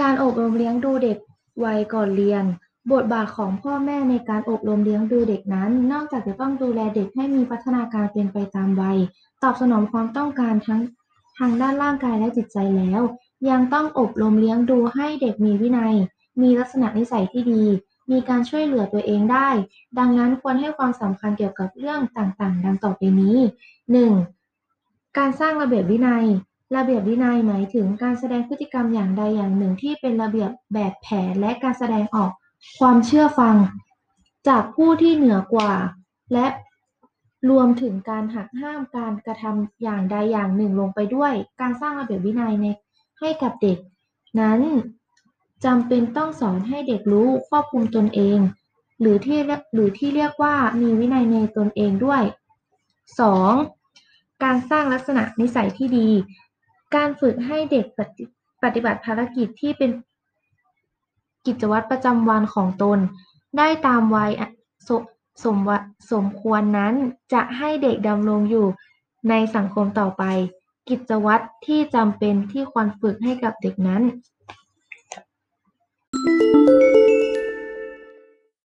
การอบรมเลี้ยงดูเด็กวัยก่อนเรียน บทบาทของพ่อแม่ในการอบรมเลี้ยงดูเด็กนั้น นอกจากจะต้องดูแลเด็กให้มีพัฒนาการเป็นไปตามวัย ตอบสนองความต้องการทั้งทางด้านร่างกายและจิตใจแล้ว ยังต้องอบรมเลี้ยงดูให้เด็กมีวินัย มีลักษณะนิสัยที่ดี มีการช่วยเหลือตัวเองได้ ดังนั้นควรให้ความสำคัญเกี่ยวกับเรื่องต่างๆ ดังต่อไปนี้ 1. การสร้างระเบียบวินัย ระเบียบวินัยหมายถึงการแสดงพฤติกรรมอย่างใดอย่างหนึ่งที่เป็นระเบียบแบบแผนและการแสดงออกความเชื่อฟัง จากผู้ที่เหนือกว่า และรวมถึงการหักห้ามการกระทำอย่างใดอย่างหนึ่งลงไปด้วย การสร้างระเบียบวินัยในให้กับเด็ก นั้นจำเป็นต้องสอนให้เด็กรู้ควบคุมตนเอง หรือที่หรือที่เรียกว่ามีวินัยในตนเองด้วย 2. การสร้างลักษณะนิสัยที่ดี การฝึกให้เด็กปฏิปฏบัติภารกิจที่เป็นกิจวัตรประจำวันของตน ได้ตามวัยสสมวสมควรนั้นจะให้เด็กดำรงอยู่ในสังคมต่อไป กิจวัตรที่จำเป็นที่ควรฝึกให้กับเด็กนั้น